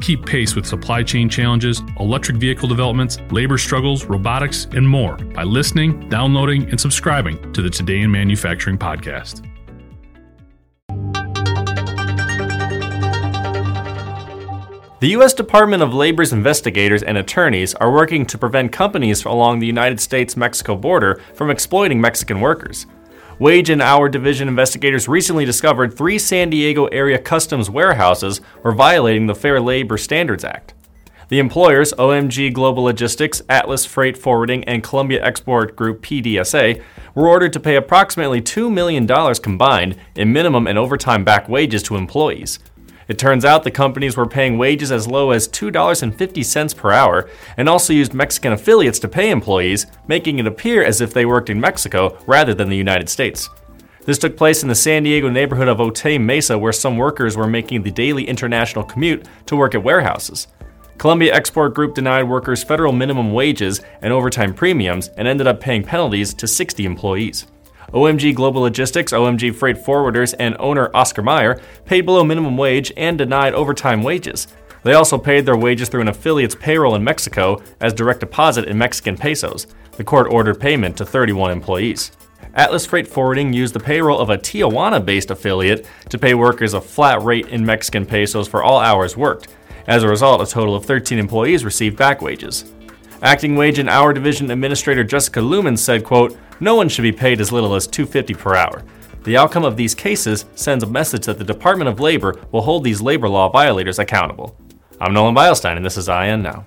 Keep pace with supply chain challenges, electric vehicle developments, labor struggles, robotics, and more by listening, downloading, and subscribing to the Today in Manufacturing podcast. The U.S. Department of Labor's investigators and attorneys are working to prevent companies along the United States Mexico border from exploiting Mexican workers. Wage and Hour Division investigators recently discovered three San Diego area customs warehouses were violating the Fair Labor Standards Act. The employers, OMG Global Logistics, Atlas Freight Forwarding, and Columbia Export Group PDSA, were ordered to pay approximately $2 million combined in minimum and overtime back wages to employees. It turns out the companies were paying wages as low as $2.50 per hour and also used Mexican affiliates to pay employees, making it appear as if they worked in Mexico rather than the United States. This took place in the San Diego neighborhood of Otay Mesa, where some workers were making the daily international commute to work at warehouses. Columbia Export Group denied workers federal minimum wages and overtime premiums and ended up paying penalties to 60 employees. OMG Global Logistics, OMG Freight Forwarders, and owner Oscar Meyer paid below minimum wage and denied overtime wages. They also paid their wages through an affiliate's payroll in Mexico as direct deposit in Mexican pesos. The court ordered payment to 31 employees. Atlas Freight Forwarding used the payroll of a Tijuana based affiliate to pay workers a flat rate in Mexican pesos for all hours worked. As a result, a total of 13 employees received back wages. Acting Wage and Hour Division Administrator Jessica Looman said, quote, no one should be paid as little as 250 per hour. The outcome of these cases sends a message that the Department of Labor will hold these labor law violators accountable. I'm Nolan Beilstein, and this is IEN Now.